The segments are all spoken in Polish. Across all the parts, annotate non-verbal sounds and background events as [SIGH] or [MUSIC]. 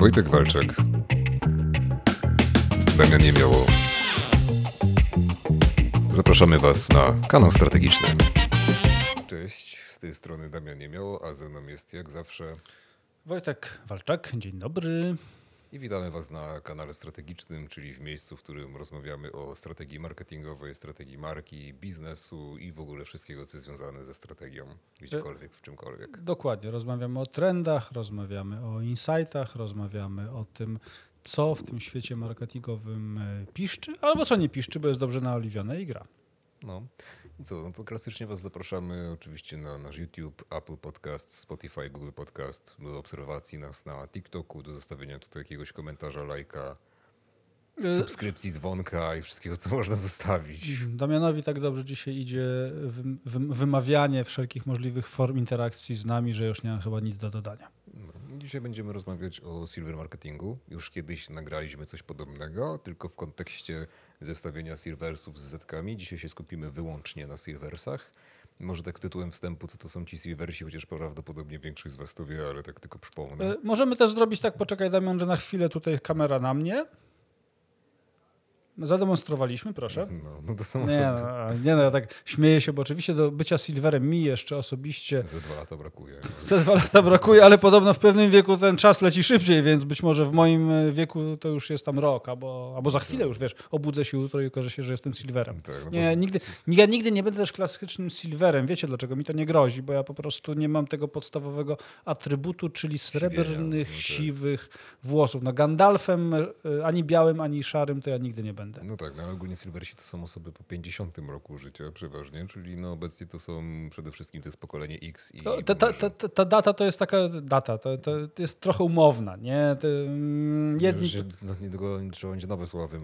Wojtek Walczak. Damian Niemiało. Zapraszamy Was na kanał strategiczny. Cześć, z tej strony Damian Niemiało, a ze mną jest jak zawsze Wojtek Walczak, dzień dobry. I witamy Was na kanale strategicznym, czyli w miejscu, w którym rozmawiamy o strategii marketingowej, strategii marki, biznesu i w ogóle wszystkiego, co jest związane ze strategią, gdziekolwiek, w czymkolwiek. Dokładnie, rozmawiamy o trendach, rozmawiamy o insightach, rozmawiamy o tym, co w tym świecie marketingowym e, piszczy, albo co nie piszczy, bo jest dobrze naoliwione i gra. No co, no to klasycznie Was zapraszamy oczywiście na nasz YouTube, Apple Podcast, Spotify, Google Podcast, do obserwacji nas na TikToku, do zostawienia tutaj jakiegoś komentarza, lajka, E, subskrypcji, dzwonka i wszystkiego, co można zostawić. Damianowi tak dobrze dzisiaj idzie wym- wym- wymawianie wszelkich możliwych form interakcji z nami, że już nie mam chyba nic do dodania. No, dzisiaj będziemy rozmawiać o silver marketingu. Już kiedyś nagraliśmy coś podobnego, tylko w kontekście zestawienia silversów z zetkami. Dzisiaj się skupimy wyłącznie na silversach. Może tak tytułem wstępu, co to są ci silversi, chociaż prawdopodobnie większość z Was to wie, ale tak tylko przypomnę. E, Możemy też zrobić tak, poczekaj Damian, że na chwilę tutaj kamera na mnie. Zademonstrowaliśmy, proszę. No, no to są Nie no, nie no, ja tak śmieję się, bo oczywiście do bycia silverem mi jeszcze osobiście Ze dwa lata brakuje. ze dwa lata brakuje, ale podobno w pewnym wieku ten czas leci szybciej, więc być może w moim e, wieku to już jest tam rok, albo, albo za chwilę już, wiesz, obudzę się jutro i okaże się, że jestem silverem. Tak, no Nie, nigdy, ja nigdy nie będę też klasycznym silverem. Wiecie dlaczego? Mi to nie grozi, bo ja po prostu nie mam tego podstawowego atrybutu, czyli srebrnych, no tak. siwych włosów. No Gandalfem e, ani białym, ani szarym to ja nigdy nie będę. No tak, no ale ogólnie silversi to są osoby po 50 roku życia przeważnie, czyli no obecnie to są przede wszystkim to jest pokolenie X i To- Ta, ta, ta, ta, ta data to jest taka data, to, to, jest trochę umowna, nie? To, mm, jedni, Że, no, niedługo trzeba będzie nowe słowa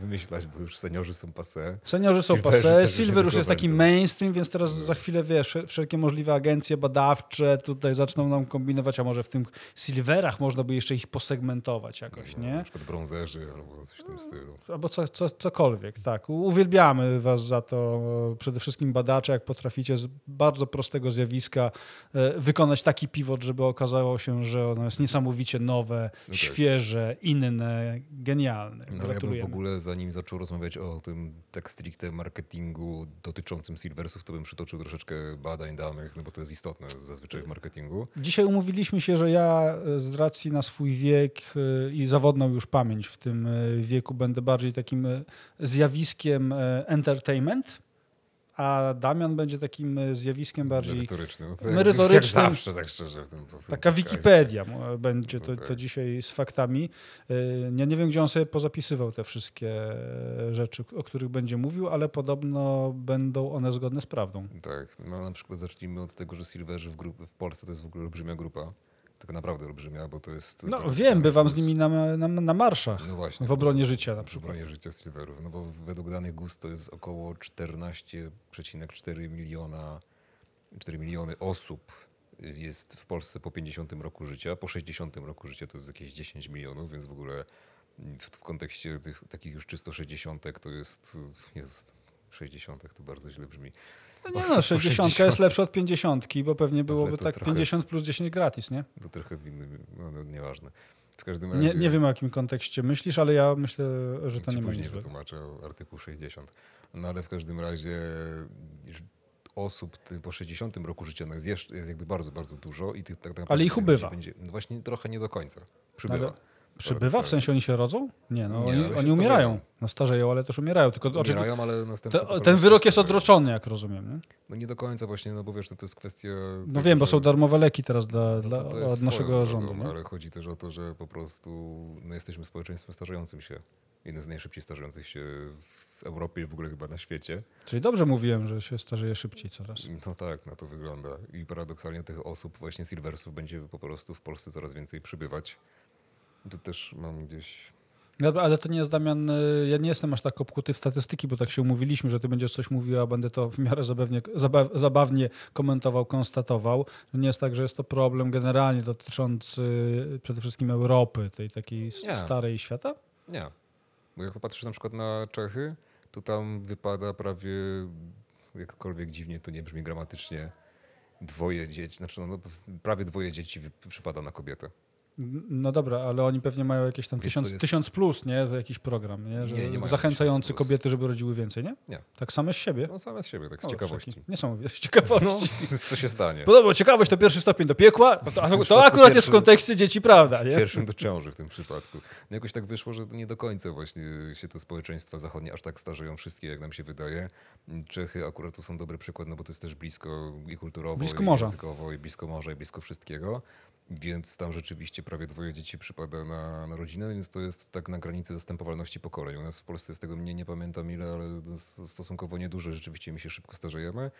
wymyślać, bo już seniorzy są passé. seniorzy są Silverzy passe, silver już jest taki będą. mainstream, więc teraz za chwilę, wiesz, wszelkie możliwe agencje badawcze tutaj zaczną nam kombinować, a może w tym silverach można by jeszcze ich posegmentować jakoś, No, nie? Na przykład brązerzy albo coś w tym stylu. Albo co, co, cokolwiek, tak. Uwielbiamy was za to, e, przede wszystkim badacze, jak potraficie z bardzo prostego zjawiska e, wykonać taki pivot, żeby okazało się, że ono jest niesamowicie nowe, tak. świeże, inne, genialne. No, ja bym w ogóle, zanim zaczął rozmawiać o tym tak stricte marketingu dotyczącym silversów, to bym przytoczył troszeczkę badań, danych, no bo to jest istotne zazwyczaj w marketingu. Dzisiaj umówiliśmy się, że ja e, z racji na swój wiek i zawodną już pamięć w tym wieku będę bardziej takim e, zjawiskiem e, entertainment, a Damian będzie takim e, zjawiskiem bardziej Merytoryczny. No to merytorycznym. Jak zawsze, tak szczerze. W tym, w tym Taka. Wikipedia będzie No to, tak. to dzisiaj z faktami. Ja nie wiem, gdzie on sobie pozapisywał te wszystkie rzeczy, o których będzie mówił, ale podobno będą one zgodne z prawdą. Tak, no na przykład zacznijmy od tego, że Silverzy w, grup, w Polsce to jest w ogóle olbrzymia grupa. Tak naprawdę olbrzymia, bo to jest... No to- wiem, bywam to z nimi na, na, na marszach No właśnie. w obronie życia na W przykład. obronie życia Silverów. No bo według danych GUS to jest około 14,4 miliona 4 miliony osób jest w Polsce po 50 roku życia. Po 60 roku życia to jest jakieś 10 milionów, więc w ogóle w, w kontekście tych takich już czysto 60 to jest, jest 60 to bardzo źle brzmi. No nie no, po 60 jest 60. lepsze od 50, bo pewnie byłoby tak trochę- 50 plus 10 gratis, nie? To trochę w innym, no, no nieważne. W każdym razie... Nie, nie wiem o jakim kontekście myślisz, ale ja myślę, że to nie ma później nic wytłumaczę artykuł 60. No ale w każdym razie osób po 60 roku życia no jest, jest jakby bardzo, bardzo dużo i tych tak naprawdę Ale ich ubywa. Będzie, no właśnie trochę nie do końca. Przybywa. Ale Przybywa? W sensie oni się rodzą? Nie, no Nie, oni, ale się oni umierają. starzeją. No starzeją, ale też umierają. Tylko oczywiście Umierają, ale następne to, pokolenie ten się wyrok jest odroczony, jak rozumiem. Nie? No nie do końca właśnie, no bo wiesz, to, to jest kwestia... No tego, wiem, bo że- są darmowe leki teraz dla, no dla, to, jest od naszego rządu. drogą, nie? Ale chodzi też o to, że po prostu no jesteśmy społeczeństwem starzejącym się. Jednym z najszybciej starzejących się w Europie i w ogóle chyba na świecie. Czyli dobrze mówiłem, że się starzeje szybciej coraz. No tak, na to wygląda. I paradoksalnie tych osób, właśnie silversów, będzie po prostu w Polsce coraz więcej przybywać. Tu też mam gdzieś. Dobra, ale to nie jest Damian, y, ja nie jestem aż tak obkuty w statystyki, bo tak się umówiliśmy, że ty będziesz coś mówił, a będę to w miarę zabawnie, zaba, zabawnie komentował, konstatował. Nie jest tak, że jest to problem generalnie dotyczący przede wszystkim Europy, tej takiej Nie. starej świata? Nie. Bo jak popatrzysz na przykład na Czechy, to tam wypada prawie, jakkolwiek dziwnie to nie brzmi gramatycznie, dwoje dzieci, znaczy no, prawie dwoje dzieci przypada na kobietę. No dobra, ale oni pewnie mają jakieś tam tysiąc, jest- tysiąc plus, nie? Jakiś program, nie? Że Nie, nie zachęcający 1000 plus. kobiety, żeby rodziły więcej, nie? Nie. Tak same z siebie. No same z siebie, tak z O, ciekawości. wszaki- Niesamowite, z ciekawości. No, [LAUGHS] co się stanie? Podobno ciekawość to pierwszy stopień do piekła, to, to, to akurat jest w kontekście dzieci prawda, nie? pierwszym do ciąży w tym przypadku. No jakoś tak wyszło, że nie do końca właśnie się to społeczeństwa zachodnie aż tak starzeją wszystkie, jak nam się wydaje. Czechy akurat to są dobry przykład, no bo to jest też blisko i kulturowo, Blisko i morza. językowo, i blisko morza, i blisko wszystkiego. Więc tam rzeczywiście prawie dwoje dzieci przypada na, na rodzinę, więc to jest tak na granicy zastępowalności pokoleń. U nas w Polsce jest tego mniej, nie pamiętam ile, ale stosunkowo nieduże. Rzeczywiście my się szybko starzejemy.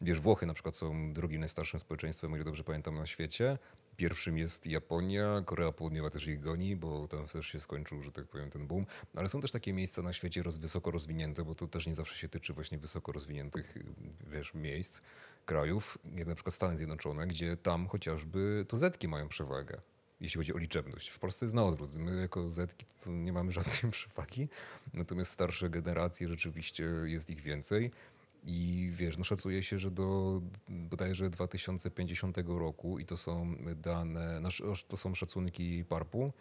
Wiesz, Włochy na przykład są drugim najstarszym społeczeństwem, o ile dobrze pamiętam, na świecie. Pierwszym jest Japonia, Korea Południowa też ich goni, bo tam też się skończył, że tak powiem, ten boom. Ale są też takie miejsca na świecie roz, wysoko rozwinięte, bo to też nie zawsze się tyczy właśnie wysoko rozwiniętych, wiesz, miejsc, krajów, jak na przykład Stany Zjednoczone, gdzie tam chociażby to zetki mają przewagę. Jeśli chodzi o liczebność. W Polsce jest na odwrót. My jako zetki to nie mamy [LAUGHS] żadnej przewagi, natomiast starsze generacje rzeczywiście jest ich więcej. I wiesz, no szacuje się, że do bodajże 2050 roku, i to są dane, to są szacunki PARP-u,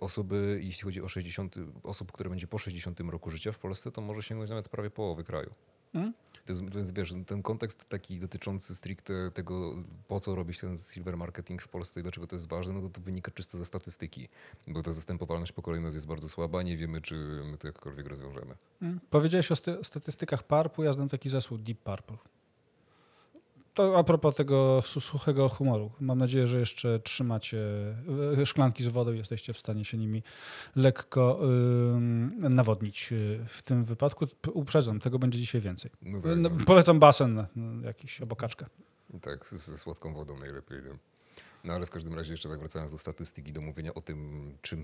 osoby, jeśli chodzi o 60, osób, które będzie po 60 roku życia w Polsce, to może sięgnąć nawet prawie połowy kraju. Mm. To jest, to jest, wiesz, ten kontekst taki dotyczący stricte tego, po co robić ten silver marketing w Polsce i dlaczego to jest ważne, no to to wynika czysto ze statystyki, bo ta zastępowalność nas jest bardzo słaba, nie wiemy, czy my to jakkolwiek rozwiążemy. Mm. Powiedziałeś o sty- statystykach PARP-u, ja znam taki zespół Deep Purple. To a propos tego su- suchego humoru. Mam nadzieję, że jeszcze trzymacie e, szklanki z wodą i jesteście w stanie się nimi lekko ym, nawodnić y, w tym wypadku. Uprzedzam, tego będzie dzisiaj więcej. No tak, No, no. Polecam basen no, jakiś albo kaczkę. Tak, ze, słodką wodą najlepiej. Wiem. No ale w każdym razie jeszcze tak wracając do statystyki, do mówienia o tym, czym,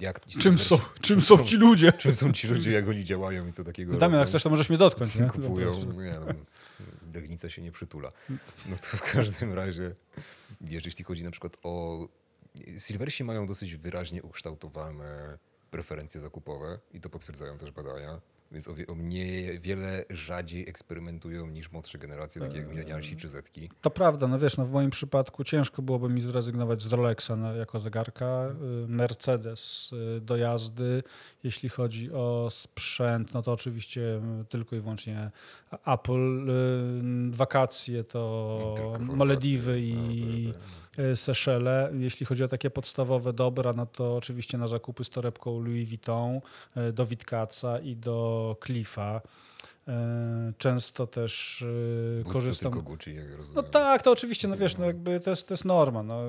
jak... Czym są, czym są ci ludzie? Czym są ci ludzie, jak oni działają i co takiego Damian, robią. jak chcesz, to możesz mnie dotknąć. Nie? kupują. Nie, no, Legnica się nie przytula. No to w każdym razie, jeśli chodzi na przykład o... Silversi mają dosyć wyraźnie ukształtowane preferencje zakupowe i to potwierdzają też badania. Więc o, mniej, wiele rzadziej eksperymentują niż młodsze generacje, takie jak milenialsi czy zetki. To prawda, no wiesz, no w moim przypadku ciężko byłoby mi zrezygnować z Rolexa jako zegarka. Y, Mercedes y, do jazdy. Jeśli chodzi o sprzęt, no to oczywiście y, tylko i wyłącznie Apple. Wakacje to. Malediwy i No, to- to- y, Seszele. Jeśli chodzi o takie podstawowe dobra, no to oczywiście na zakupy z torebką Louis Vuitton, y, do Witkaca i do Cliffa. Y, Często też y, But to korzystam. tylko Gucci, jak rozumiem. No tak, to oczywiście, no wiesz, no jakby to jest, to jest norma. No,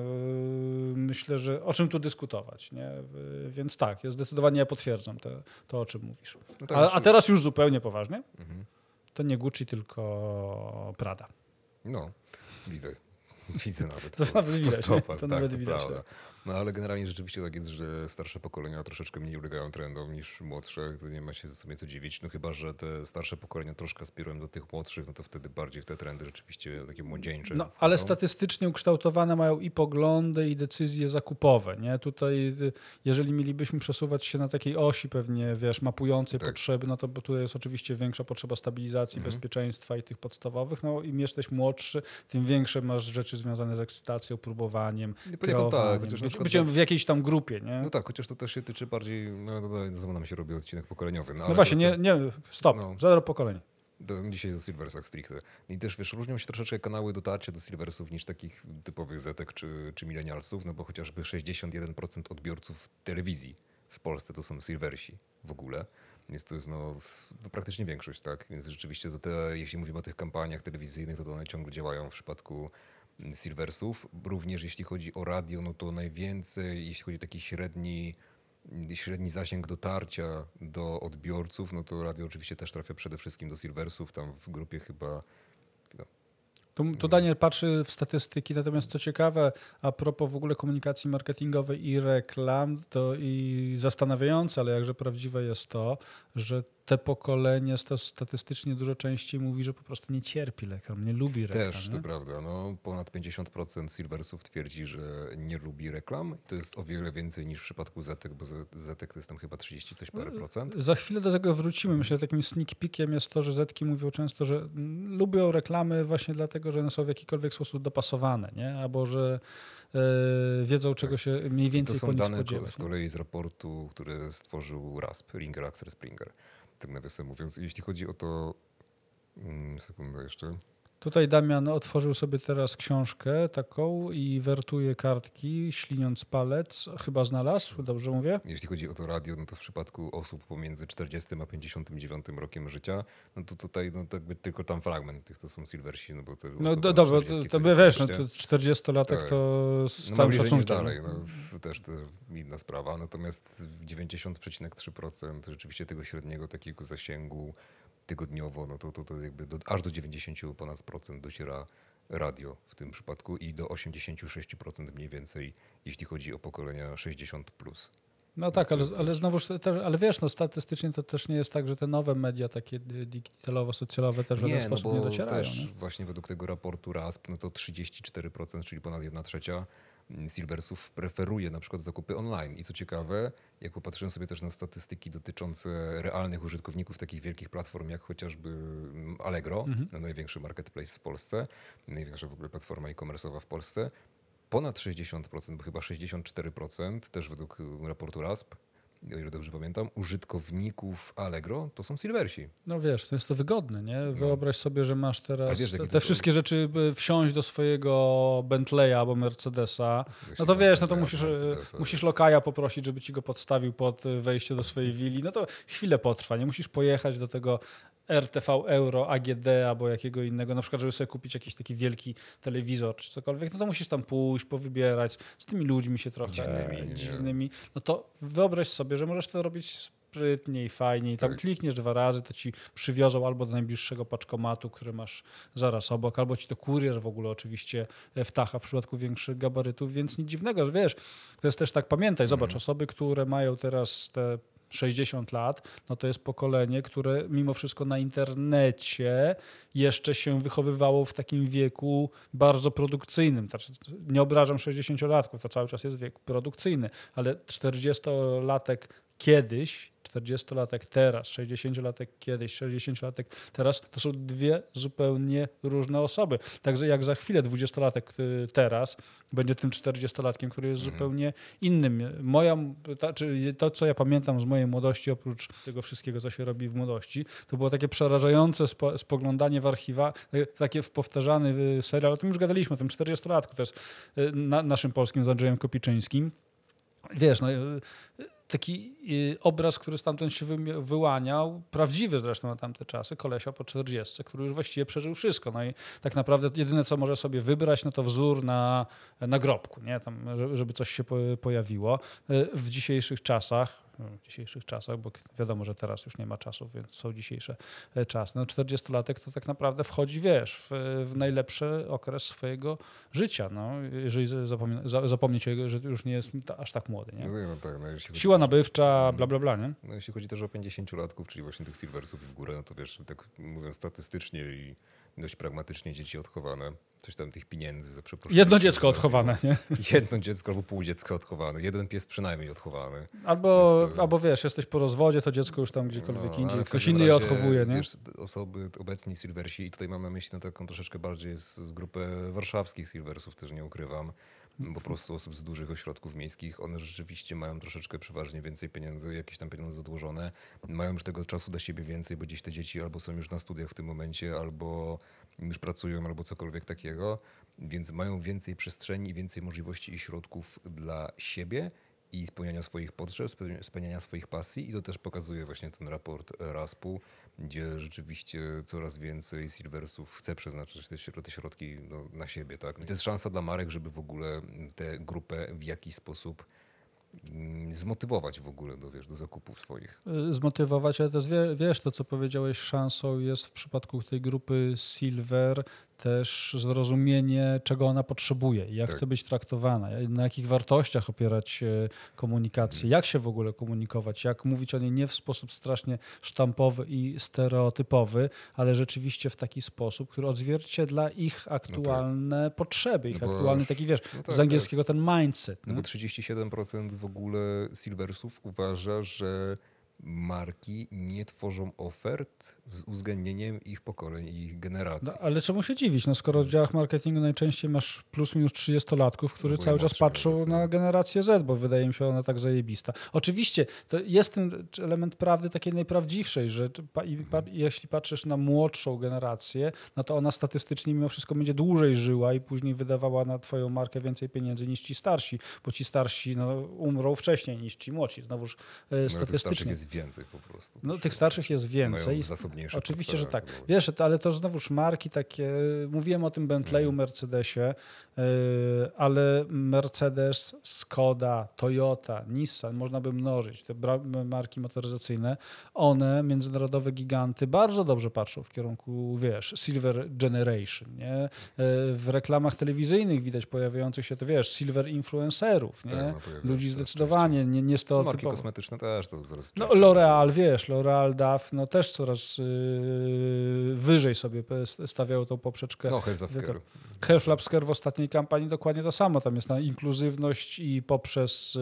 myślę, że o czym tu dyskutować, nie? Więc tak, ja zdecydowanie ja potwierdzam te, to, o czym mówisz. No tak, A, a teraz już zupełnie poważnie, Mhm. to nie Gucci, tylko Prada. No, widzę. Widzę nawet. To nawet widać, stopach, To tak, nawet to widać, prawda. No ale generalnie rzeczywiście tak jest, że starsze pokolenia troszeczkę mniej ulegają trendom niż młodsze. To nie ma się sobie co dziwić. No chyba, że te starsze pokolenia troszkę aspirują do tych młodszych, no to wtedy bardziej w te trendy rzeczywiście takie młodzieńcze. No, ale wchodzą. statystycznie ukształtowane mają i poglądy, i decyzje zakupowe. Nie? Tutaj, y, jeżeli mielibyśmy przesuwać się na takiej osi pewnie, wiesz, mapującej Tak. potrzeby, no to bo tu jest oczywiście większa potrzeba stabilizacji, Mhm. bezpieczeństwa i tych podstawowych. No im jesteś młodszy, tym większe masz rzeczy związane z ekscytacją, próbowaniem, Nie poniekąd tak, kreowaniem, chociaż przykład byciem za- w jakiejś tam grupie, nie? No tak, chociaż to też się tyczy bardziej, no, no, no znowu nam się robi odcinek pokoleniowy. No, No właśnie, to- nie, nie, stop, No. zero pokoleń. Dzisiaj o Silversach stricte. I też wiesz, różnią się troszeczkę kanały dotarcia do Silversów niż takich typowych Zetek czy, czy milenialsów, no bo chociażby 61% odbiorców telewizji w Polsce to są Silversi w ogóle. Więc to jest no, no praktycznie większość, tak? Więc rzeczywiście to te, jeśli mówimy o tych kampaniach telewizyjnych, to, to one ciągle działają w przypadku Silversów. Również jeśli chodzi o radio, no to najwięcej, jeśli chodzi o taki średni średni zasięg dotarcia do odbiorców, no to radio oczywiście też trafia przede wszystkim do Silversów, tam w grupie chyba Tu, tu Daniel patrzy w statystyki, natomiast co ciekawe, a propos w ogóle komunikacji marketingowej i reklam, to i zastanawiające, ale jakże prawdziwe jest to, że te pokolenie statystycznie dużo częściej mówi, że po prostu nie cierpi reklam, nie lubi reklam. Też, nie? to prawda. No, ponad 50% silversów twierdzi, że nie lubi reklam. I to jest o wiele więcej niż w przypadku Zetek, bo Z- Zetek to jest tam chyba 30 coś parę procent. Za chwilę do tego wrócimy. Myślę, że takim sneak peekiem jest to, że Zetki mówią często, że lubią reklamy właśnie dlatego, że one są w jakikolwiek sposób dopasowane, nie? albo że e, wiedzą, czego się mniej To więcej po są nich dane ko- spodziewać. z nie? kolei z raportu, który stworzył RASP, Ringer Axel Springer. Tak nawiasem mówiąc, jeśli chodzi o to, mm, sekundę jeszcze, Tutaj Damian otworzył sobie teraz książkę taką i wertuje kartki, śliniąc palec. Chyba znalazł, dobrze mówię? jeśli chodzi o to radio, no to w przypadku osób pomiędzy 40 a 59 rokiem życia, no to tutaj no, to jakby tylko tam fragment tych to są silversi, no bo te No do, 40 to, to by wiesz, no, to 40-latek Tak. to z No całym szacunkiem. dalej, no, to też to inna sprawa. Natomiast w 90,3% rzeczywiście tego średniego takiego zasięgu tygodniowo, no to, to, to jakby do, aż do 90 ponad procent dociera radio w tym przypadku i do 86% mniej więcej, jeśli chodzi o pokolenia 60+. Plus. No tak, ale, ale znowuż, ale wiesz, no statystycznie to też nie jest tak, że te nowe media takie di- digitalowo-socjalowe też w żaden no sposób nie docierają. też Nie? właśnie według tego raportu RASP, no to 34%, czyli ponad 1 trzecia silversów preferuje na przykład zakupy online. I co ciekawe, jak popatrzyłem sobie też na statystyki dotyczące realnych użytkowników takich wielkich platform jak chociażby mm, Allegro, Mhm. no największy marketplace w Polsce, największa w ogóle platforma e-commerce'owa w Polsce, ponad 60%, bo chyba 64%, też według y, raportu RASP, o ile dobrze pamiętam, użytkowników Allegro to są silversi. No wiesz, to jest to wygodne, nie? Wyobraź sobie, że masz teraz wiesz, te, te są- wszystkie rzeczy, by wsiąść do swojego Bentleya albo Mercedesa. No to wiesz, no to musisz, musisz lokaja poprosić, żeby ci go podstawił pod wejście do swojej willi. No to chwilę potrwa, nie? Musisz pojechać do tego RTV Euro, AGD albo jakiego innego, na przykład, żeby sobie kupić jakiś taki wielki telewizor czy cokolwiek, no to musisz tam pójść, powybierać, z tymi ludźmi się trochę Dziwnymi, dziwnymi. No to wyobraź sobie, że możesz to robić sprytniej, fajniej. Tam Tak. klikniesz dwa razy, to ci przywiozą albo do najbliższego paczkomatu, który masz zaraz obok, albo ci to kurier w ogóle oczywiście e, wtacha w przypadku większych gabarytów, więc nic dziwnego, że wiesz, to jest też tak, pamiętaj, zobacz, osoby, które mają teraz te 60 lat, no to jest pokolenie, które mimo wszystko na internecie jeszcze się wychowywało w takim wieku bardzo produkcyjnym. Znaczy, nie obrażam 60-latków, to cały czas jest wiek produkcyjny, ale 40-latek kiedyś, 40-latek teraz, 60-latek kiedyś, 60-latek teraz, to są dwie zupełnie różne osoby. Także jak za chwilę 20-latek y, teraz będzie tym 40-latkiem, który jest zupełnie innym. Moja, ta, czy to, co ja pamiętam z mojej młodości, oprócz tego wszystkiego, co się robi w młodości, to było takie przerażające spo, spoglądanie w archiwa, y, takie w powtarzany y, serial, o tym już gadaliśmy, o tym 40-latku, to jest y, na, naszym polskim z Andrzejem Kopiczyńskim. Wiesz, no, taki y, obraz, który stamtąd się wyłaniał, prawdziwy zresztą na tamte czasy, kolesia po 40, który już właściwie przeżył wszystko. No i tak naprawdę jedyne, co może sobie wybrać, no to wzór na nagrobku, nie? Tam, żeby- coś się po- pojawiło. Y, W dzisiejszych czasach, w dzisiejszych czasach, bo wiadomo, że teraz już nie ma czasów, więc są dzisiejsze e, czasy. No 40-latek to tak naprawdę wchodzi, wiesz, w, w najlepszy okres swojego życia, no, jeżeli zapomnie, za- zapomnieć, o jego, że już nie jest aż tak młody, nie? No, no tak, no, chodzi Siła nabywcza, bla, bla, bla, nie? No, jeśli chodzi też o 50-latków, czyli właśnie tych silversów w górę, no to wiesz, tak mówiąc statystycznie i dość pragmatycznie dzieci odchowane, coś tam tych pieniędzy za przeproszeniem. Jedno dziecko odchowane, nie? [LAUGHS] Jedno dziecko albo pół dziecka odchowane, jeden pies przynajmniej odchowany. Albo, e, albo wiesz, jesteś po rozwodzie, to dziecko już tam gdziekolwiek No, indziej, ktoś inny je odchowuje, nie? Wiesz, osoby obecni silversi, i tutaj mam na myśli no, taką troszeczkę bardziej z, z grupę warszawskich silversów, też nie ukrywam, po prostu osób z dużych ośrodków miejskich, one rzeczywiście mają troszeczkę przeważnie więcej pieniędzy, jakieś tam pieniądze odłożone, mają już tego czasu dla siebie więcej, bo gdzieś te dzieci albo są już na studiach w tym momencie, albo już pracują, albo cokolwiek takiego, więc mają więcej przestrzeni, więcej możliwości i środków dla siebie i spełniania swoich potrzeb, spełnia- spełniania swoich pasji i to też pokazuje właśnie ten raport RASP-u, gdzie rzeczywiście coraz więcej silversów chce przeznaczyć te, śro- te środki no, na siebie. Tak? I to jest szansa dla marek, żeby w ogóle tę grupę w jakiś sposób zmotywować w ogóle do, wiesz, do zakupów swoich. Y, zmotywować, ale też wie, wiesz, to co powiedziałeś, szansą jest w przypadku tej grupy Silver też zrozumienie, czego ona potrzebuje, jak Tak. chce być traktowana, na jakich wartościach opierać e, komunikację, jak się w ogóle komunikować, jak mówić o niej nie w sposób strasznie sztampowy i stereotypowy, ale rzeczywiście w taki sposób, który odzwierciedla ich aktualne potrzeby, ich No aktualny taki, wiesz, no tak, z angielskiego ten mindset. No nie? bo 37% w ogóle silversów uważa, że marki nie tworzą ofert z uwzględnieniem ich pokoleń i ich generacji. No, ale czemu się dziwić? No, skoro w działach marketingu najczęściej masz plus minus 30-latków, którzy No cały czas patrzą na generację Z, bo wydaje mi się ona tak zajebista. Oczywiście to jest ten element prawdy takiej najprawdziwszej, że pa, i pa, jeśli patrzysz na młodszą generację, no to ona statystycznie mimo wszystko będzie dłużej żyła i później wydawała na twoją markę więcej pieniędzy niż ci starsi, bo ci starsi no, umrą wcześniej niż ci młodsi. Znowuż e, No, statystycznie. Jest więcej po prostu. No, tych starszych jest więcej. Zasobniejsze Oczywiście, że tak. to- Wiesz, to- ale to znowuż marki takie, mówiłem o tym Bentleyu, Mercedesie, yy, ale Mercedes, Skoda, Toyota, Nissan, można by mnożyć, te marki motoryzacyjne, one, międzynarodowe giganty, bardzo dobrze patrzą w kierunku, wiesz, Silver Generation, nie? Yy, W reklamach telewizyjnych widać pojawiających się, to wiesz, silver influencerów, nie? Tak, no, Ludzi zdecydowanie, nie, nie No, stereotypowo. marki kosmetyczne też to coraz No. L'Oreal, wiesz, L'Oreal DAF, no też coraz yy, wyżej sobie stawiało tą poprzeczkę. No, Health w ostatniej kampanii dokładnie to samo. Tam jest na inkluzywność i poprzez,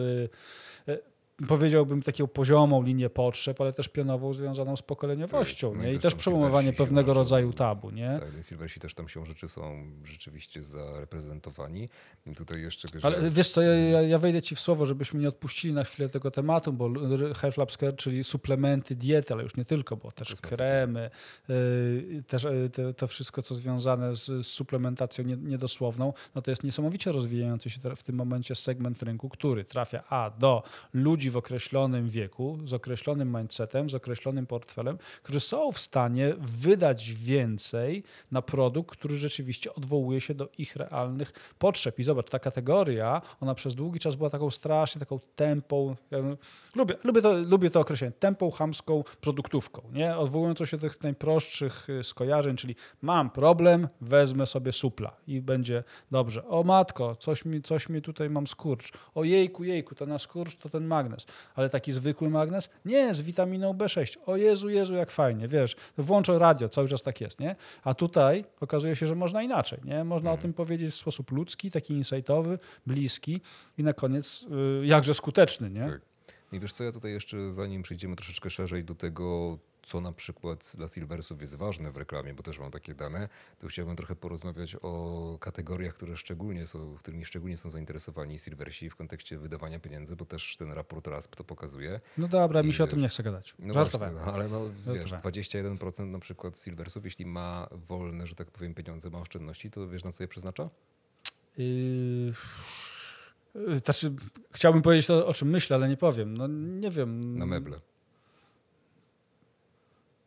yy, powiedziałbym, taką poziomą linię potrzeb, ale też pionową związaną z pokoleniowością. No i nie? I też przełamywanie pewnego walczą. rodzaju tabu. Nie? Tak, silversi też tam się rzeczy są rzeczywiście zareprezentowani. I tutaj jeszcze wiesz, Ale wiesz co, ja, ja- wejdę ci w słowo, żebyśmy nie odpuścili na chwilę tego tematu, bo Health Labs Care, czyli suplementy, diety, ale już nie tylko, bo też Kosmetyki. kremy, yy, też te, to wszystko, co związane z, z suplementacją nie, niedosłowną, no to jest niesamowicie rozwijający się w tym momencie segment rynku, który trafia a do ludzi w określonym wieku, z określonym mindsetem, z określonym portfelem, którzy są w stanie wydać więcej na produkt, który rzeczywiście odwołuje się do ich realnych potrzeb. I zobacz, ta kategoria, ona przez długi czas była taką strasznie, taką tempą, ja lubię, lubię, to, lubię to określenie, tempą chamską produktówką, nie? Odwołującą się do tych najprostszych y, skojarzeń, czyli mam problem, wezmę sobie supla i będzie dobrze. O matko, coś mi, coś mi tutaj mam skurcz. O jejku, jejku, to na skurcz to ten magnes. Ale taki zwykły magnes? Nie, z witaminą B6. O Jezu, Jezu, jak fajnie, wiesz, włączę radio, cały czas tak jest, nie? A tutaj okazuje się, że można inaczej, nie? Można o tym powiedzieć w sposób ludzki, taki insightowy, bliski i na koniec y, jakże skuteczny, nie? Tak. I wiesz co, ja tutaj jeszcze zanim przejdziemy troszeczkę szerzej do tego, co na przykład dla Silversów jest ważne w reklamie, bo też mam takie dane, to chciałbym trochę porozmawiać o kategoriach, które szczególnie są, którymi szczególnie są zainteresowani Silversi w kontekście wydawania pieniędzy, bo też ten raport RASP to pokazuje. No dobra, mi I się o wiesz, tym nie chce gadać. No Żartowałem. właśnie, no, ale no wiesz, Żartowałem. 21% na przykład Silversów, jeśli ma wolne, że tak powiem, pieniądze, ma oszczędności, to wiesz na co je przeznacza? Yy, Znaczy, chciałbym powiedzieć to, o czym myślę, ale nie powiem. No nie wiem. Na meble.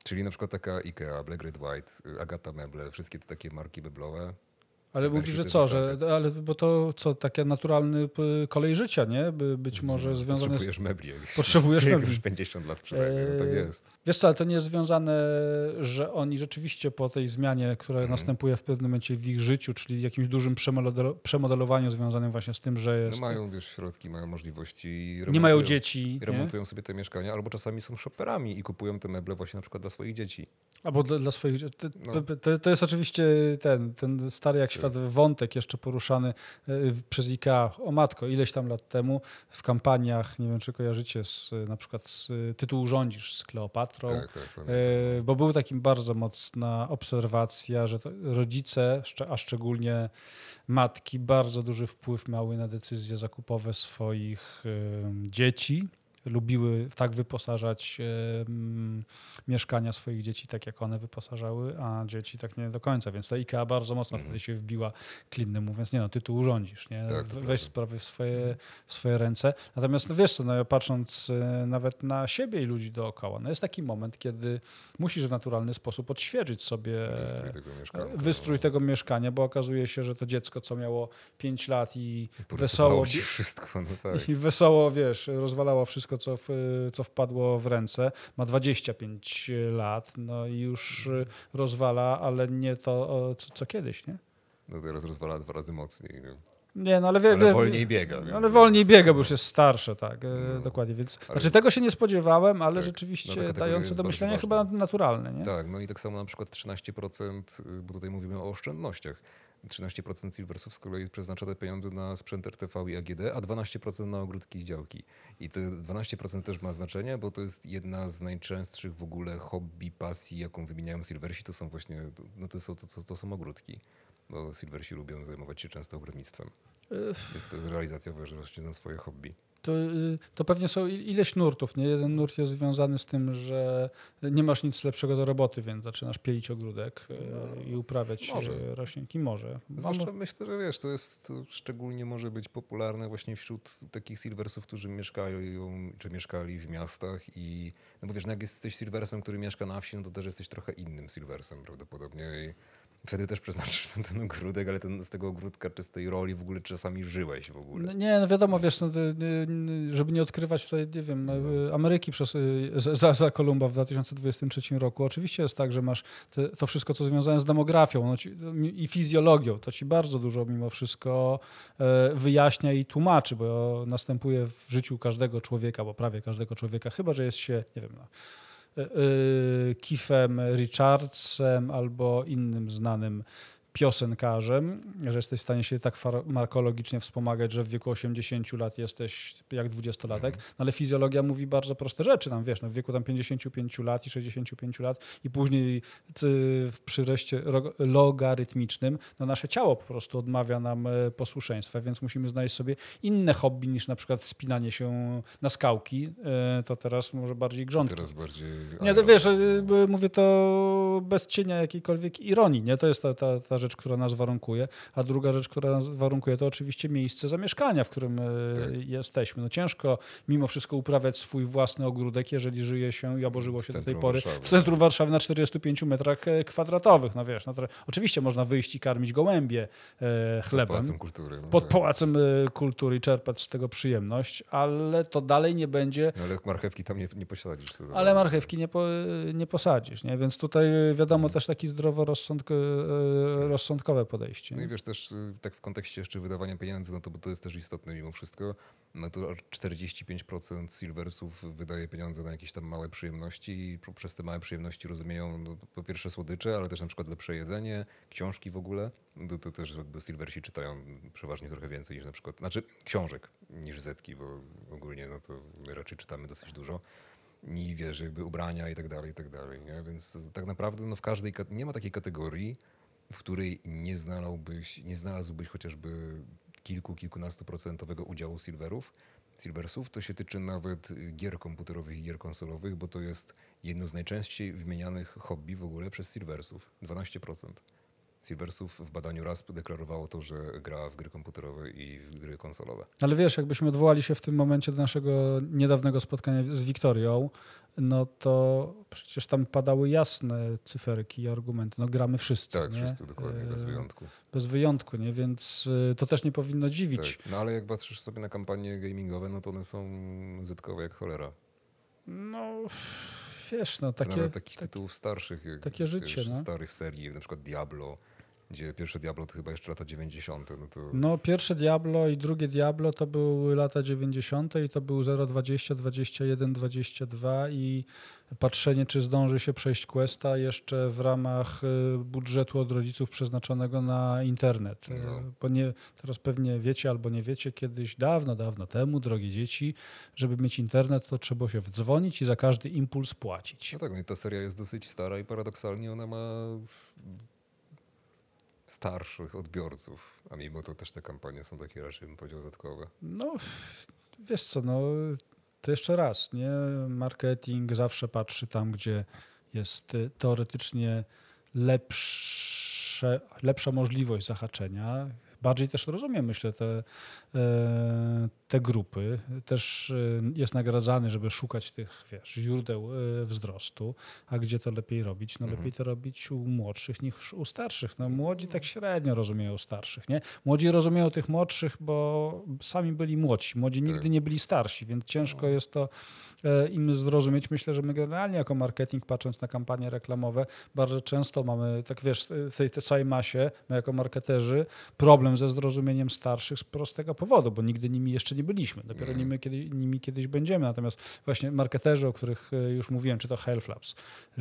Czyli na przykład taka IKEA, Black Red White, Agata Meble, wszystkie te takie marki meblowe. Ale mówisz, że co, że, ale bo to co, takie naturalny kolej życia, nie? By być może związane z... Potrzebujesz mebli. [LAUGHS] jak- Potrzebujesz mebli. już 50 lat przynajmniej, no tak Eee, jest. Wiesz co, ale to nie jest związane, że oni rzeczywiście po tej zmianie, która Mhm. następuje w pewnym momencie w ich życiu, czyli jakimś dużym przemodelo- przemodelowaniu związanym właśnie z tym, że No jest, mają wiesz, środki, mają możliwości. nie mają dzieci, i nie? Remontują sobie te mieszkania, albo czasami są shopperami i kupują te meble właśnie na przykład dla swoich dzieci. Albo dla, dla swoich. No. to, to jest oczywiście ten, ten stary jak świat wątek jeszcze poruszany e, przez IKEA. O matko, ileś tam lat temu w kampaniach, nie wiem czy kojarzycie, z, na przykład z tytułu Rządzisz z Kleopatrą. Tak, tak. E, Bo był takim bardzo mocna obserwacja, że rodzice, a szczególnie matki, bardzo duży wpływ miały na decyzje zakupowe swoich dzieci. Lubiły tak wyposażać mieszkania swoich dzieci, tak jak one wyposażały, a dzieci tak nie do końca. Więc to IKEA bardzo mocno Mhm. wtedy się wbiła klinem, mówiąc, nie no, ty tu urządzisz, nie? Tak, Weź sprawy w swoje, w swoje ręce. Natomiast no wiesz co, no, patrząc e, nawet na siebie i ludzi dookoła, no jest taki moment, kiedy musisz w naturalny sposób odświeżyć sobie Wystrój tego mieszkania. wystrój tego mieszkania, bo okazuje się, że to dziecko, co miało 5 lat i Porysowało wesoło, wszystko, no tak. [LAUGHS] i wesoło, wiesz, rozwalało wszystko co, w, co wpadło w ręce. Ma 25 lat, no i już y, rozwala, ale nie to, co, co kiedyś, nie? No teraz rozwala dwa razy mocniej. No. Nie, no ale, wie, Ale wie, wolniej biega. no, więc ale to wolniej biega, bo już jest starsze, tak, e, No. dokładnie. Więc, Ale- znaczy tego się nie spodziewałem, ale Tak, no rzeczywiście kategoria dające do myślenia chyba naturalne, nie? Tak, no i tak samo na przykład 13%, y, bo tutaj mówimy o oszczędnościach. 13% Silversów z kolei przeznacza te pieniądze na sprzęt RTV i AGD, a 12% na ogródki i działki. I te 12% też ma znaczenie, bo to jest jedna z najczęstszych w ogóle hobby, pasji, jaką wymieniają Silversi, to są właśnie, no to są, to, to, to są ogródki. Bo Silversi lubią zajmować się często ogrodnictwem. Więc to jest realizacja właśnie na swoje hobby. To, y, to pewnie są ileś nurtów, nie? Jeden nurt jest związany z tym, że nie masz nic lepszego do roboty, więc zaczynasz pielić ogródek y, i uprawiać może. y, roślinki. Może. Mam- Zwłaszcza myślę, że wiesz, to jest to szczególnie może być popularne właśnie wśród takich silversów, którzy mieszkają, czy mieszkali w miastach i no bo wiesz, no jak jesteś silversem, który mieszka na wsi, no to też jesteś trochę innym silversem prawdopodobnie i wtedy też przeznaczysz ten, ten ogródek, ale ten, z tego ogródka czy z tej roli w ogóle czasami żyłeś w ogóle. No nie, no wiadomo, wiesz, no, żeby nie odkrywać tutaj, nie wiem, y, Ameryki przez, za- za, za Kolumba w 2023 roku. Oczywiście jest tak, że masz te, to wszystko, co związane z demografią no ci, i fizjologią, to ci bardzo dużo mimo wszystko e, wyjaśnia i tłumaczy, bo następuje w życiu każdego człowieka, bo prawie każdego człowieka, chyba, że jest się, nie wiem, no, y, y, Keithem Richardsem albo innym znanym piosenkarzem, że jesteś w stanie się tak farmakologicznie wspomagać, że w wieku 80 lat jesteś jak dwudziestolatek, no ale fizjologia mówi bardzo proste rzeczy nam, wiesz, no w wieku tam 55 lat i 65 lat i później w przyroście ro- logarytmicznym, no nasze ciało po prostu odmawia nam e, posłuszeństwa, więc musimy znaleźć sobie inne hobby niż na przykład wspinanie się na skałki, e, to teraz może bardziej grządki. Teraz bardziej... Nie, to wiesz, y, y, mówię to bez cienia jakiejkolwiek ironii, nie? To jest ta, ta, ta rzecz, która nas warunkuje, a druga rzecz, która nas warunkuje, to oczywiście miejsce zamieszkania, w którym y, Tak. jesteśmy. No ciężko mimo wszystko uprawiać swój własny ogródek, jeżeli żyje się i albo żyło się do tej pory Warszawy. w centrum Warszawy na 45 metrach e, kwadratowych. No wiesz, no to, oczywiście można wyjść i karmić gołębie e, Pod chlebem Pałacem Kultury. No, pod tak. Pałacem e, Kultury i czerpać z tego przyjemność, ale to dalej nie będzie No, ale marchewki tam nie, nie posadzisz. ale marchewki nie, po, nie posadzisz, nie? więc tutaj wiadomo też taki zdroworozsądkowe podejście. No i wiesz też y, tak w kontekście jeszcze wydawania pieniędzy, no to bo to jest też istotne mimo wszystko, no to aż 45% silversów wydaje pieniądze na jakieś tam małe przyjemności i przez te małe przyjemności rozumieją no, po pierwsze słodycze, ale też na przykład lepsze jedzenie, książki w ogóle. To, to też jakby silversi czytają przeważnie trochę więcej niż na przykład, znaczy książek niż zetki, bo ogólnie no to my raczej czytamy dosyć dużo. I wiesz, jakby ubrania i tak dalej, i tak dalej. Nie? Więc tak naprawdę no, w każdej, nie ma takiej kategorii, w której nie znalazłbyś, nie znalazłbyś chociażby kilku, kilkunastoprocentowego udziału silverów, silversów, to się tyczy nawet gier komputerowych i gier konsolowych, bo to jest jedno z najczęściej wymienianych hobby w ogóle przez silversów. 12%. Silversów w badaniu RASP deklarowało to, że gra w gry komputerowe i w gry konsolowe. Ale wiesz, jakbyśmy odwołali się w tym momencie do naszego niedawnego spotkania z Wiktorią, no to przecież tam padały jasne cyferki i argumenty. No gramy wszyscy. Tak, nie? wszyscy dokładnie, bez E, wyjątku. Bez wyjątku, nie? więc y, to też nie powinno dziwić. Tak. No ale jak patrzysz sobie na kampanie gamingowe, no to one są zetkowe jak cholera. No wiesz, no To takie, nawet takich takie tytułów starszych, jak, takie życie, wiesz, no. starych serii, na przykład Diablo, gdzie pierwsze Diablo to chyba jeszcze lata 90. No to No, pierwsze Diablo i drugie Diablo to były lata 90. i to był 0,20, 21, 22 i patrzenie, czy zdąży się przejść questa jeszcze w ramach y, budżetu od rodziców przeznaczonego na internet. Y, No. Bo nie, teraz pewnie wiecie albo nie wiecie, kiedyś dawno, dawno temu, drogie dzieci, żeby mieć internet, to trzeba się wdzwonić i za każdy impuls płacić. No tak, no i ta seria jest dosyć stara i paradoksalnie ona ma starszych odbiorców, a mimo to też te kampanie są takie raczej, bym powiedział, zetkowe. No, wiesz co, no, to jeszcze raz, nie? Marketing zawsze patrzy tam, gdzie jest y, teoretycznie lepsze, lepsza możliwość zahaczenia. Bardziej też rozumie, myślę, te, e, te grupy. Też e, jest nagradzany, żeby szukać tych wiesz, źródeł e, wzrostu. A gdzie to lepiej robić? No lepiej to robić u młodszych niż u starszych. No młodzi tak średnio rozumieją starszych, nie? Młodzi rozumieją tych młodszych, bo sami byli młodsi. Młodzi nigdy nie byli starsi, więc ciężko jest to im zrozumieć. Myślę, że my generalnie jako marketing, patrząc na kampanie reklamowe, bardzo często mamy, tak wiesz, w tej, tej całej masie, my jako marketerzy, problem ze zrozumieniem starszych z prostego powodu, bo nigdy nimi jeszcze nie byliśmy. Dopiero nimi, kiedy, nimi kiedyś będziemy. Natomiast właśnie marketerzy, o których e, już mówiłem, czy to Health Labs,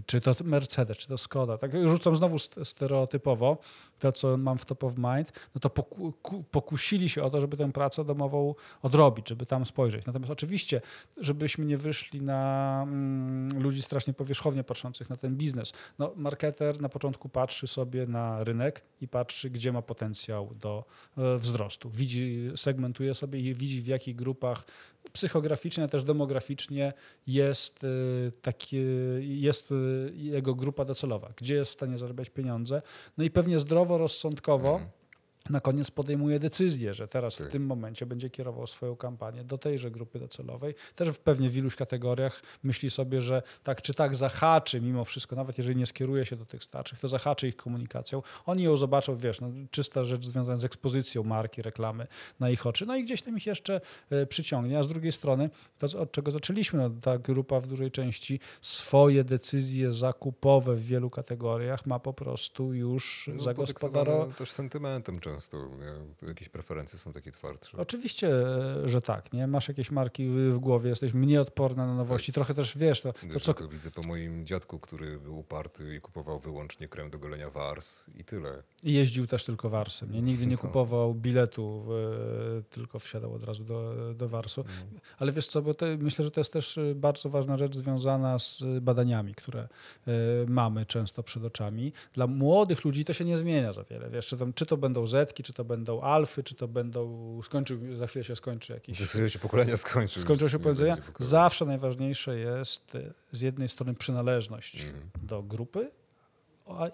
czy to Mercedes, czy to Skoda, tak rzucam znowu st- stereotypowo, to co mam w top of mind, no to poku, ku- pokusili się o to, żeby tę pracę domową odrobić, żeby tam spojrzeć. Natomiast oczywiście, żebyśmy nie wyszli na mm, ludzi strasznie powierzchownie patrzących na ten biznes. No, marketer na początku patrzy sobie na rynek i patrzy, gdzie ma potencjał do e, wzrostu. Widzi, segmentuje sobie i widzi w jakich grupach psychograficznie, ale też demograficznie jest, y, taki, jest y, jego grupa docelowa, gdzie jest w stanie zarabiać pieniądze. No i pewnie zdrowo, rozsądkowo na koniec podejmuje decyzję, że teraz w Tak. tym momencie będzie kierował swoją kampanię do tejże grupy docelowej. Też w pewnie w iluś kategoriach myśli sobie, że tak czy tak zahaczy mimo wszystko, nawet jeżeli nie skieruje się do tych starszych, to zahaczy ich komunikacją. Oni ją zobaczą, wiesz, no, czysta rzecz związana z ekspozycją marki, reklamy na ich oczy, no i gdzieś tam ich jeszcze e, przyciągnie. A z drugiej strony, to od czego zaczęliśmy, no, ta grupa w dużej części swoje decyzje zakupowe w wielu kategoriach ma po prostu już No, zagospodarowane. też sentymentem często. Nie? Jakieś preferencje są takie twardsze. Oczywiście, e, że tak. Nie? Masz jakieś marki w głowie, jesteś mniej odporny na nowości. Trochę też wiesz, to, to co, to widzę po moim dziadku, który był uparty i kupował wyłącznie krem do golenia wars i tyle. i jeździł też tylko warsem. Nie? Nigdy nie No. kupował biletu, e, tylko wsiadał od razu do, do warsu. Ale wiesz co, bo to, myślę, że to jest też e, bardzo ważna rzecz związana z badaniami, które mamy często przed oczami. Dla młodych ludzi to się nie zmienia za wiele. Wiesz, czy, tam, czy to będą zetki, czy to będą alfy, czy to będą, skończył, za chwilę się skończy jakiś Że się pokolenia skończy. skończyło się pokolenia. Zawsze najważniejsze jest e, z jednej strony przynależność Mhm. do grupy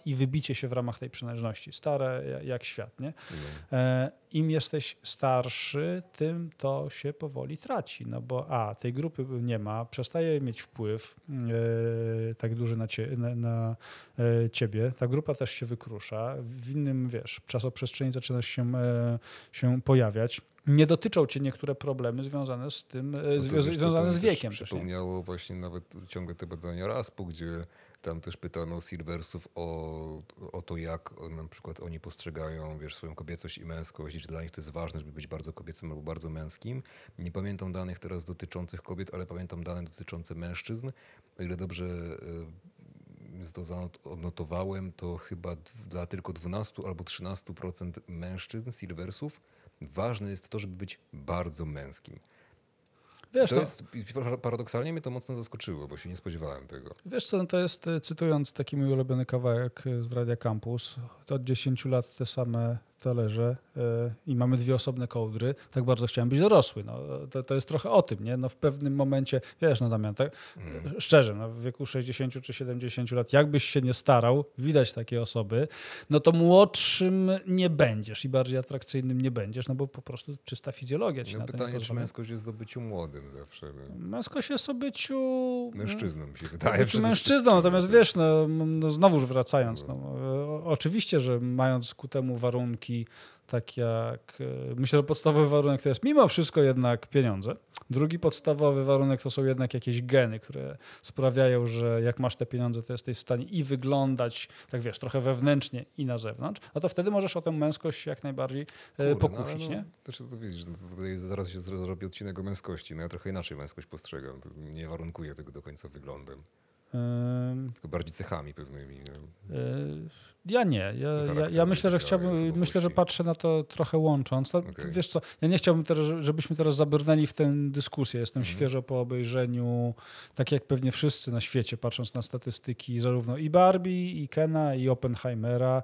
i wybicie się w ramach tej przynależności. Stare ja- jak świat, nie? No. E, Im jesteś starszy, tym to się powoli traci, no bo a, tej grupy nie ma, przestaje mieć wpływ e, tak duży na, cie, na, na e, ciebie, ta grupa też się wykrusza, w innym, wiesz, czasoprzestrzeni zaczyna się, e, się pojawiać. Nie dotyczą cię niektóre problemy związane z tym, e, No wiesz to związane z wiekiem. Nie? Przypomniało właśnie nawet ciągle te badania RASP-u, gdzie tam też pytano Silversów o, o to, jak na przykład oni postrzegają wiesz, swoją kobiecość i męskość i czy dla nich to jest ważne, żeby być bardzo kobiecym albo bardzo męskim. Nie pamiętam danych teraz dotyczących kobiet, ale pamiętam dane dotyczące mężczyzn. O ile dobrze to zanot- odnotowałem, to chyba dla tylko 12 albo 13% mężczyzn Silversów ważne jest to, żeby być bardzo męskim. Wiesz, To to, jest, paradoksalnie mnie to mocno zaskoczyło, bo się nie spodziewałem tego. wiesz co, no to jest, e, cytując taki mój ulubiony kawałek e, z Radia Campus, to od 10 lat te same talerze i mamy dwie osobne kołdry, tak bardzo chciałem być dorosły. No, to, to jest trochę o tym, nie? No w pewnym momencie, wiesz no Damian, tak, Mm. szczerze, no w wieku 60 czy 70 lat, jakbyś się nie starał, widać takie osoby, no to młodszym nie będziesz i bardziej atrakcyjnym nie będziesz, no bo po prostu czysta fizjologia ci No na pytanie, czy męskość jest zdobyciu młodym zawsze. No. Męskość jest o byciu... Mężczyzną mi się o wydaje. byciu mężczyzną, natomiast wiesz, no, no znowuż wracając, no, e, oczywiście, że mając ku temu warunki, tak jak, e, myślę, że podstawowy warunek to jest mimo wszystko jednak pieniądze. Drugi podstawowy warunek to są jednak jakieś geny, które sprawiają, że jak masz te pieniądze, to jesteś w stanie i wyglądać, tak wiesz, trochę wewnętrznie i na zewnątrz, no to wtedy możesz o tę męskość jak najbardziej e, Kurde, no, pokusić, ale nie? No, to, to widzisz, no, to tutaj zaraz się zro- zrobi odcinek o męskości. No ja trochę inaczej męskość postrzegam. Nie warunkuję tego do końca wyglądem. Tylko bardziej cechami pewnymi. No. Yy, Ja nie. Ja, ja, ja myślę, że chciałbym, myślę, że patrzę na to trochę łącząc. To, Okej. Wiesz co, ja nie chciałbym teraz, żebyśmy teraz zabrnęli w tę dyskusję. Jestem Mhm. świeżo po obejrzeniu, tak jak pewnie wszyscy na świecie, patrząc na statystyki zarówno i Barbie, i Kena, i Oppenheimera.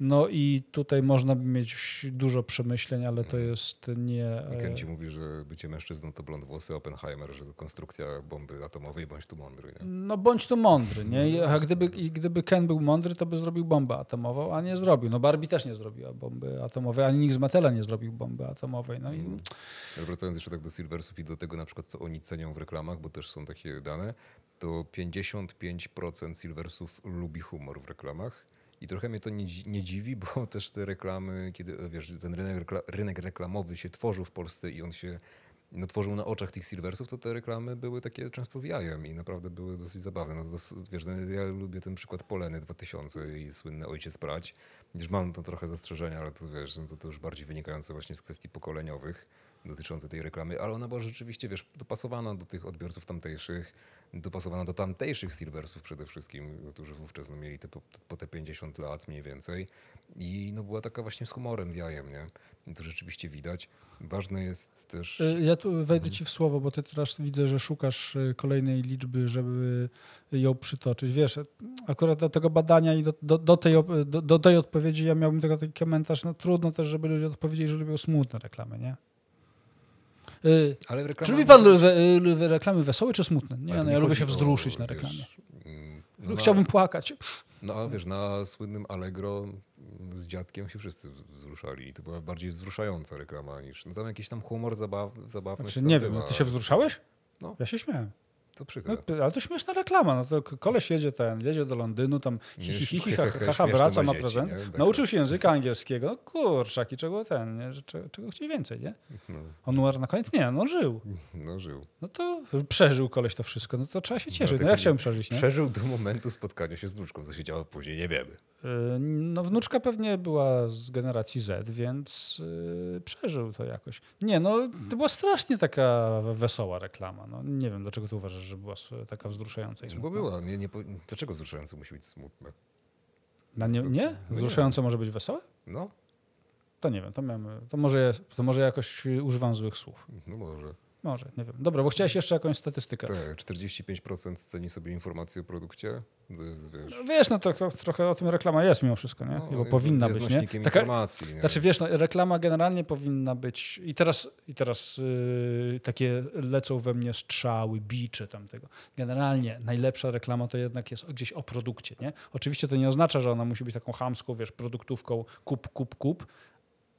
No i tutaj można by mieć dużo przemyśleń, ale to Mhm. jest nie... Ken e, ci mówi, że bycie mężczyzną to blond włosy Oppenheimer, że to konstrukcja bomby atomowej, bądź tu mądry. Nie? No bądź tu mądry, nie? No, A gdyby, gdyby Ken był mądry, to by zrobił bombę bombę atomową, a nie zrobił. No Barbie też nie zrobiła bomby atomowej, ani nikt z Matela nie zrobił bomby atomowej. No i Ale Wracając jeszcze tak do Silversów i do tego na przykład, co oni cenią w reklamach, bo też są takie dane, to 55% Silversów lubi humor w reklamach. I trochę mnie to nie, nie dziwi, bo [LAUGHS] też te reklamy, kiedy wiesz, ten rynek, rynek reklamowy się tworzył w Polsce i on się no, tworzył na oczach tych Silversów, to te reklamy były takie często z jajem i naprawdę były dosyć zabawne. No, wiesz, no, ja lubię ten przykład Poleny 2000 i słynny Ojciec Brać. Gdyż mam to trochę zastrzeżenia, ale to wiesz, no, to, to już bardziej wynikające właśnie z kwestii pokoleniowych dotyczące tej reklamy, ale ona była rzeczywiście, wiesz, dopasowana do tych odbiorców tamtejszych, dopasowana do tamtejszych Silversów przede wszystkim, którzy wówczas no, mieli te, po, po te 50 lat mniej więcej i no, była taka właśnie z humorem, z jajem, nie? I to rzeczywiście widać. Ważne jest też... Y, Ja tu wejdę ci w słowo, bo ty teraz widzę, że szukasz y, kolejnej liczby, żeby ją przytoczyć. Wiesz, akurat do tego badania i do, do, do, tej, do, do tej odpowiedzi ja miałbym tylko taki komentarz, no trudno też, żeby ludzie odpowiedzieli, że lubią smutne reklamy, nie? Y, Ale Czy lubi pan we- y, reklamy wesołe czy smutne? Nie, no ja lubię się wzruszyć na wiesz, reklamie. mm, No, Chciałbym płakać. No ale wiesz, na słynnym Allegro z dziadkiem się wszyscy wzruszali i to była bardziej wzruszająca reklama niż... No tam jakiś tam humor, zabaw, zabawność Znaczy, nie wiem, no ty się wzruszałeś? No. Ja się śmiałem. To przykre. No, ale to śmieszna reklama. No to koleś jedzie ten, jedzie do Londynu, tam hi, hi, hi, hi, ha, [LAUGHS] ha, wraca, ma dzieci, prezent. nie? Tak. Nauczył się języka angielskiego. No kurczaki, czego ten, nie? Czego, czego chcieli więcej, nie? No, On umarł na koniec? Nie, no on żył. no żył. No to przeżył koleś to wszystko. No to trzeba się cieszyć. No ja chciałem przeżyć, nie? Przeżył do momentu spotkania się z wnuczką. Co się działo później, nie wiemy. Y, No wnuczka pewnie była z generacji Z, więc y, przeżył to jakoś. Nie, no to była strasznie taka wesoła reklama. No nie wiem, dlaczego ty uważasz, że była taka wzruszająca i Bo była. Nie, nie, dlaczego wzruszające musi być smutne? Na nie, nie? No nie. Wzruszające może być wesołe? No, To nie wiem, to, miałem, to, może, to może jakoś używam złych słów. no może. Może, nie wiem. Dobra, bo chciałeś jeszcze jakąś statystykę. Tak, 45% ceni sobie informacje o produkcie. To jest, wiesz... No, Wiesz, no to trochę o tym reklama jest mimo wszystko, nie? no, Bo jest- powinna jest być, nie? Taka, informacji. Nie? Znaczy wiesz, no, reklama generalnie powinna być i teraz, i teraz yy, takie lecą we mnie strzały, bicze tamtego. Generalnie najlepsza reklama to jednak jest gdzieś o produkcie, nie? Oczywiście to nie oznacza, że ona musi być taką chamską, wiesz, produktówką kup, kup, kup.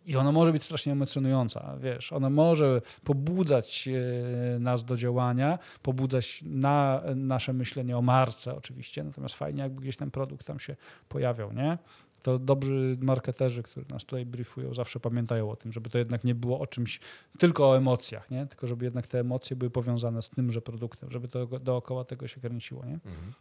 I ona może być strasznie emocjonująca, wiesz, ona może pobudzać e, nas do działania, pobudzać na nasze myślenie o marce oczywiście, natomiast fajnie jakby gdzieś ten produkt tam się pojawiał, nie? To dobrzy marketerzy, którzy nas tutaj briefują, zawsze pamiętają o tym, żeby to jednak nie było o czymś tylko o emocjach, nie? Tylko żeby jednak te emocje były powiązane z tymże produktem, żeby to dookoła tego się kręciło, nie? Mhm.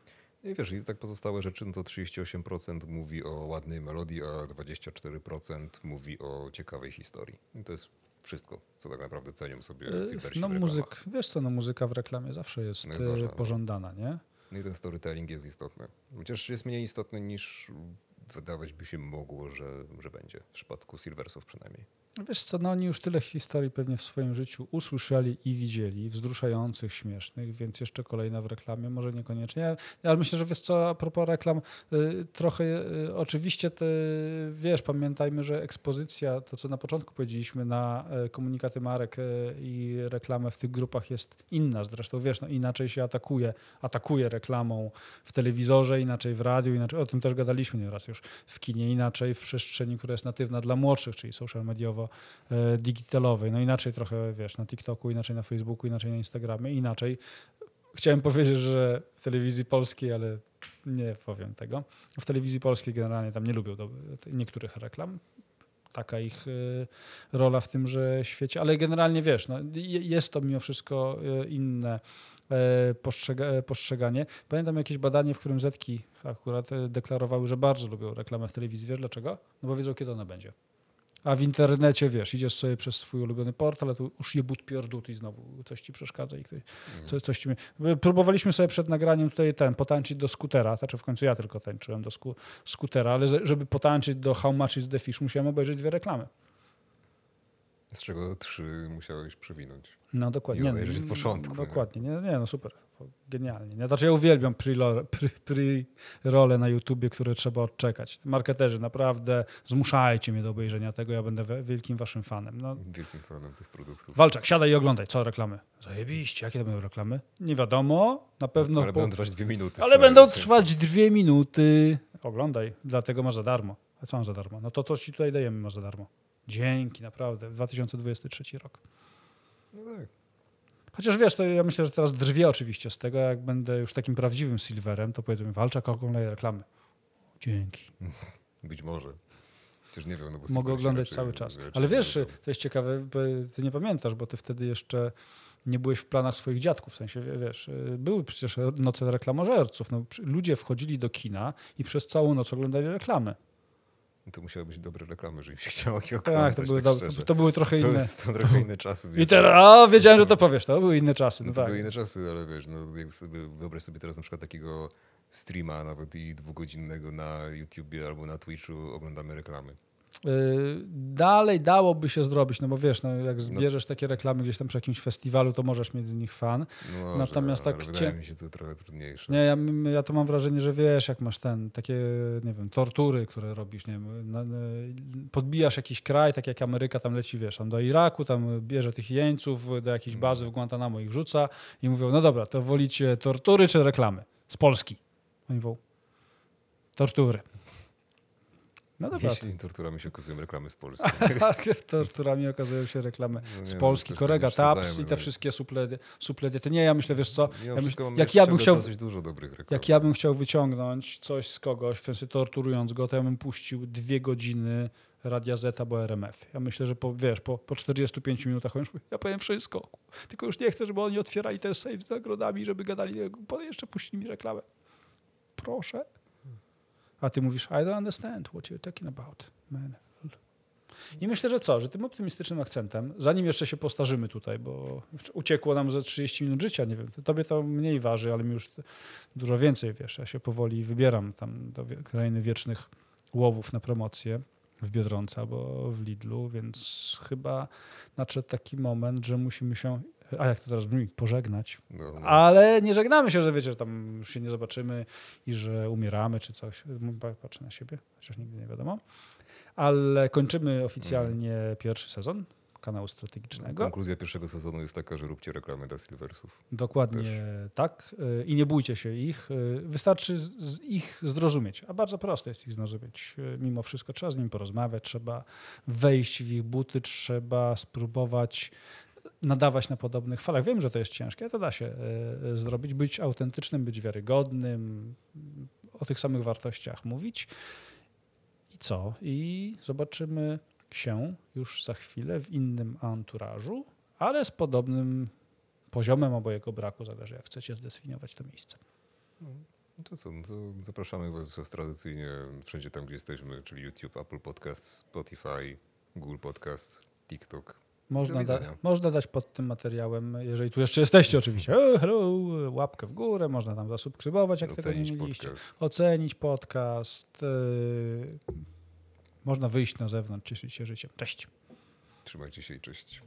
I wiesz, i tak pozostałe rzeczy, no to 38% mówi o ładnej melodii, a 24% mówi o ciekawej historii. I to jest wszystko, co tak naprawdę cenią sobie Silversi No muzyk, wiesz co, no muzyka w reklamie zawsze jest No e, no. pożądana, nie? No i ten storytelling jest istotny. Chociaż jest mniej istotny niż wydawać by się mogło, że, że będzie. W przypadku Silversów przynajmniej. Wiesz co, no oni już tyle historii pewnie w swoim życiu usłyszeli i widzieli, wzruszających, śmiesznych, więc jeszcze kolejna w reklamie, może niekoniecznie. Ale myślę, że wiesz co, a propos reklam, y, trochę y, oczywiście te, wiesz, pamiętajmy, że ekspozycja, to co na początku powiedzieliśmy, na e, komunikaty marek e, i reklamę w tych grupach jest inna. Zresztą wiesz, no inaczej się atakuje, atakuje reklamą w telewizorze, inaczej w radiu, inaczej, o tym też gadaliśmy nieraz już, w kinie, inaczej w przestrzeni, która jest natywna dla młodszych, czyli social mediowo e, digitalowej. No inaczej trochę, wiesz, na TikToku, inaczej na Facebooku, inaczej na Instagramie, inaczej. Chciałem [LAUGHS] powiedzieć, że w telewizji polskiej, ale nie powiem tego. W telewizji polskiej generalnie tam nie lubią do, niektórych reklam. Taka ich e, rola w tymże świecie, ale generalnie wiesz, no, je- jest to mimo wszystko e, inne e, postrzega, e, postrzeganie. Pamiętam jakieś badanie, w którym Zetki akurat e, deklarowały, że bardzo lubią reklamę w telewizji. Wiesz dlaczego? No bo wiedzą, kiedy ona będzie. A w internecie, wiesz, idziesz sobie przez swój ulubiony portal, a tu już je but pierdut i znowu coś ci przeszkadza i ktoś, co, coś ci... Próbowaliśmy sobie przed nagraniem tutaj ten, potańczyć do skutera, znaczy w końcu ja tylko tańczyłem do sku, skutera, ale żeby potańczyć do How Much is the Fish, musiałem obejrzeć dwie reklamy. Z czego trzy musiałeś przewinąć. No dokładnie. I Nie, obejrzeć no, z początku, nie? Dokładnie, nie, nie no super, genialnie. Nie? Znaczy ja uwielbiam pre-role pre, pre na YouTubie, które trzeba odczekać. Marketerzy, naprawdę zmuszajcie mnie do obejrzenia tego, ja będę wielkim waszym fanem. No, Wielkim fanem tych produktów. Walczak, siadaj i oglądaj. Co reklamy? Zajebiście. Jakie to będą reklamy? Nie wiadomo. Na pewno. Ale po... będą trwać dwie minuty. Ale będą trwać dwie minuty. oglądaj, dlatego masz za darmo. A co mam za darmo? No to to ci tutaj dajemy, masz za darmo. Dzięki, naprawdę. 2023 rok. No tak. Chociaż wiesz, to ja myślę, że teraz drwię oczywiście z tego, jak będę już takim prawdziwym silverem, to powiedzmy, walcza Coca-Cola reklamy. Dzięki. Być może. Chociaż nie wiem, no bo Mogę oglądać raczej- cały czas. Ale wiesz, lubią. to jest ciekawe, ty nie pamiętasz, bo ty wtedy jeszcze nie byłeś w planach swoich dziadków. W sensie, wie- wiesz, były przecież noce reklamożerców. No, ludzie wchodzili do kina i przez całą noc oglądali reklamy. To musiały być dobre reklamy, że im się chciało ich Tak, to były, tak to, to były trochę To, inne. jest, to trochę inne czasy. I teraz, a wiedziałem, że to powiesz, to były inne czasy. No No to tak. były inne czasy, ale wiesz, no, jak sobie, wyobraź sobie teraz na przykład takiego streama, nawet i dwugodzinnego na YouTubie albo na Twitchu oglądamy reklamy. Y, Dalej dałoby się zrobić, no bo wiesz, no jak zbierzesz takie reklamy gdzieś tam przy jakimś festiwalu, to możesz mieć z nich fan. No, może, Natomiast tak cię- mi się to trochę trudniejsze. Nie, ja, ja to mam wrażenie, że wiesz, jak masz ten, takie, nie wiem, tortury, które robisz, nie wiem, na, na, podbijasz jakiś kraj, tak jak Ameryka tam leci, wiesz, tam do Iraku, tam bierze tych jeńców do jakiejś bazy w Guantanamo ich rzuca i mówią, no dobra, to wolicie tortury czy reklamy? Z Polski. Oni mówią, tortury. No dobra, Jeśli torturami się okazują reklamy z Polski. [LAUGHS] torturami okazują się reklamy No z Polski, Korega tak przesadzajmy, Taps i te no. wszystkie supledy, supledy. Nie, ja myślę, wiesz co, ja myśl- jak ja bym chciał. Jak ja bym chciał wyciągnąć coś z kogoś, w sensie torturując go, to ja bym puścił dwie godziny Radia Z albo RMF. Ja myślę, że po, wiesz, po, po 45 minutach on już mówi, ja powiem wszystko, tylko już nie chcę, żeby oni otwierali ten safe z nagrodami, żeby gadali, bo jeszcze puścili mi reklamę. Proszę. A ty mówisz, I don't understand what you're talking about, man. I myślę, że co, że tym optymistycznym akcentem, zanim jeszcze się postarzymy tutaj, bo uciekło nam ze 30 minut życia, nie wiem, to tobie to mniej waży, ale mi już dużo więcej, wiesz, ja się powoli wybieram tam do krainy wiecznych łowów na promocję w Biedronce albo w Lidlu, więc chyba nadszedł taki moment, że musimy się, a jak to teraz brzmi, pożegnać. No, no. Ale nie żegnamy się, że wiecie, że tam już się nie zobaczymy i że umieramy czy coś. Patrzę na siebie, chociaż nigdy nie wiadomo. Ale kończymy oficjalnie pierwszy sezon kanału strategicznego. Konkluzja pierwszego sezonu jest taka, że róbcie reklamy dla Silversów. Dokładnie tak. Y, I nie bójcie się ich. Y, Wystarczy z, z ich zrozumieć. A bardzo prosto jest ich zrozumieć. Y, Mimo wszystko trzeba z nimi porozmawiać, trzeba wejść w ich buty, trzeba spróbować nadawać na podobnych falach. Wiem, że to jest ciężkie, to da się y, y, zrobić. Być autentycznym, być wiarygodnym, o tych samych wartościach mówić. I co? I zobaczymy się już za chwilę w innym anturażu, ale z podobnym poziomem albo jego braku, zależy jak chcecie zdefiniować to miejsce. No to co, no to zapraszamy Was tradycyjnie wszędzie tam, gdzie jesteśmy, czyli YouTube, Apple Podcast, Spotify, Google Podcast, TikTok. Można, da, można dać pod tym materiałem, jeżeli tu jeszcze jesteście oczywiście, e, hello, łapkę w górę, można tam zasubskrybować, jak tego nie Ocenić mieliście. podcast. Ocenić podcast. Yy, można wyjść na zewnątrz, cieszyć się życiem. Cześć. Trzymajcie się i cześć.